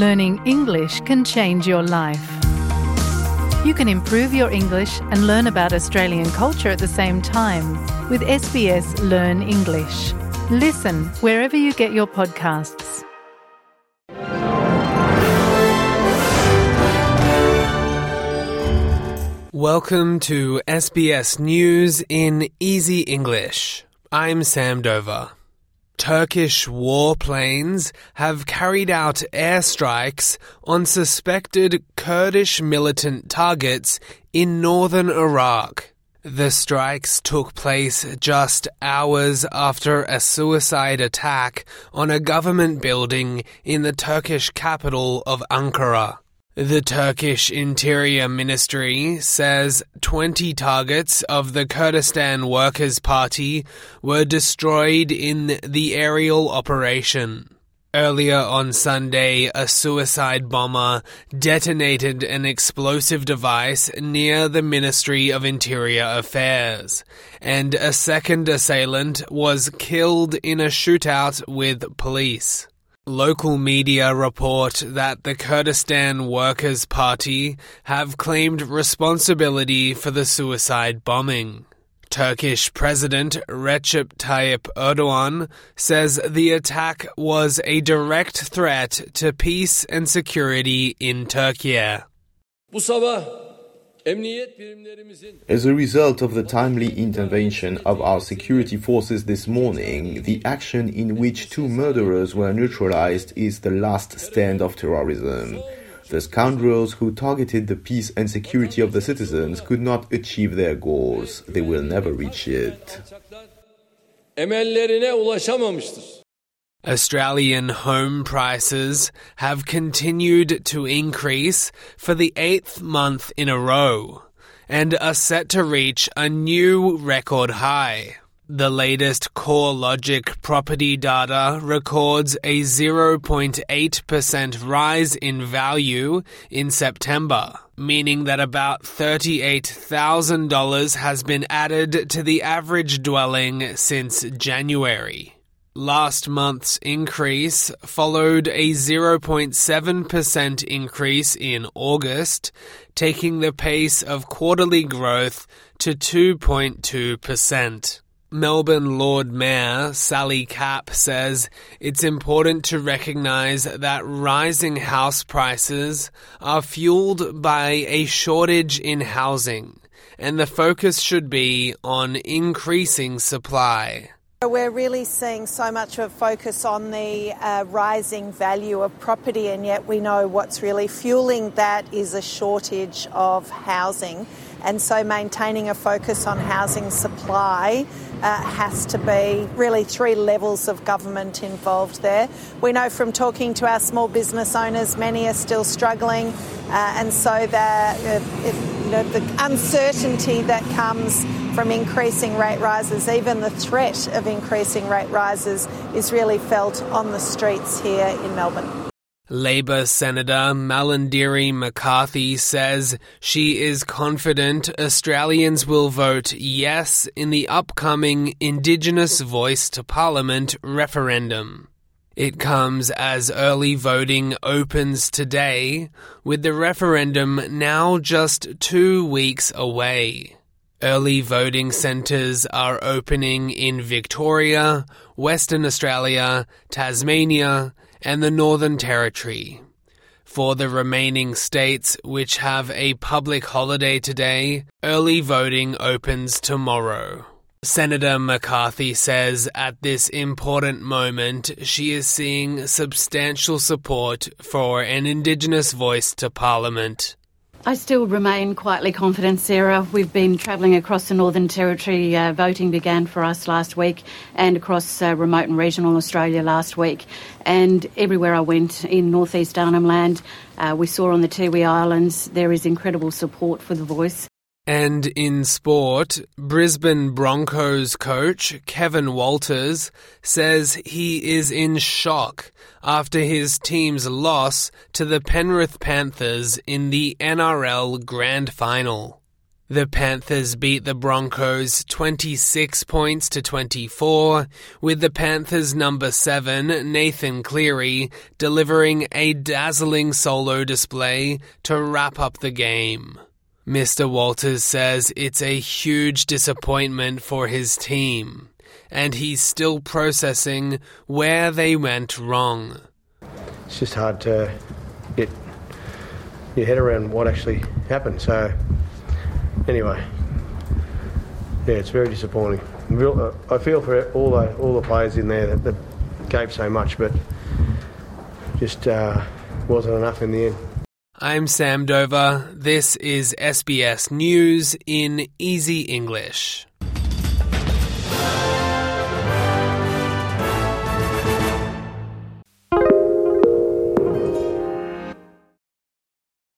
learning English can change your life. You can improve your English and learn about Australian culture at the same time with SBS Learn English. Listen wherever you get your podcasts. Welcome to SBS News in Easy English. I'm Sam Dover. Turkish warplanes have carried out airstrikes on suspected Kurdish militant targets in northern Iraq. The strikes took place just hours after a suicide attack on a government building in the Turkish capital of Ankara. The Turkish Interior Ministry says 20 targets of the Kurdistan Workers' Party were destroyed in the aerial operation. Earlier on Sunday, a suicide bomber detonated an explosive device near the Ministry of Interior Affairs, and a second assailant was killed in a shootout with police. Local media report that the Kurdistan Workers' Party have claimed responsibility for the suicide bombing. Turkish President Recep Tayyip Erdogan says the attack was a direct threat to peace and security in Turkey. Bu sabah As a result of the timely intervention of our security forces this morning, the action in which two murderers were neutralized is the last stand of terrorism. The scoundrels who targeted the peace and security of the citizens could not achieve their goals. They will never reach it. emellerine ulaşamamıştır. Australian home prices have continued to increase for the eighth month in a row and are set to reach a new record high. The latest CoreLogic property data records a 0.8% rise in value in September, meaning that about $38,000 has been added to the average dwelling since January. Last month's increase followed a 0.7% increase in August, taking the pace of quarterly growth to 2.2%. Melbourne Lord Mayor Sally Capp says it's important to recognise that rising house prices are fuelled by a shortage in housing, and the focus should be on increasing supply. We're really seeing so much of focus on the uh, rising value of property, and yet we know what's really fueling that is a shortage of housing. And so, maintaining a focus on housing supply uh, has to be really three levels of government involved there. We know from talking to our small business owners, many are still struggling, uh, and so uh, you know, the uncertainty that comes from increasing rate rises, even the threat of increasing rate rises, is really felt on the streets here in Melbourne. Labor Senator Malarndirri McCarthy says she is confident Australians will vote yes in the upcoming Indigenous Voice to Parliament referendum. It comes as early voting opens today, with the referendum now just two weeks away. Early voting centres are opening in Victoria, Western Australia, Tasmania, and the Northern Territory. For the remaining states which have a public holiday today, early voting opens tomorrow. Senator McCarthy says at this important moment she is seeing substantial support for an Indigenous voice to Parliament. I still remain quietly confident, Sarah. We've been travelling across the Northern Territory. Uh, voting began for us last week and across uh, remote and regional Australia last week. And everywhere I went in northeast Arnhem Land, uh, we saw on the Tiwi Islands there is incredible support for the voice. And in sport, Brisbane Broncos coach Kevin Walters says he is in shock after his team's loss to the Penrith Panthers in the NRL Grand Final. The Panthers beat the Broncos 26 points to 24, with the Panthers' number 7, Nathan Cleary, delivering a dazzling solo display to wrap up the game. Mr. Walters says it's a huge disappointment for his team, and he's still processing where they went wrong. It's just hard to get your head around what actually happened. So, anyway, yeah, it's very disappointing. Uh, I feel for all the all the players in there that, that gave so much, but just uh, wasn't enough in the end. I'm Sam Dover. This is SBS News in Easy English.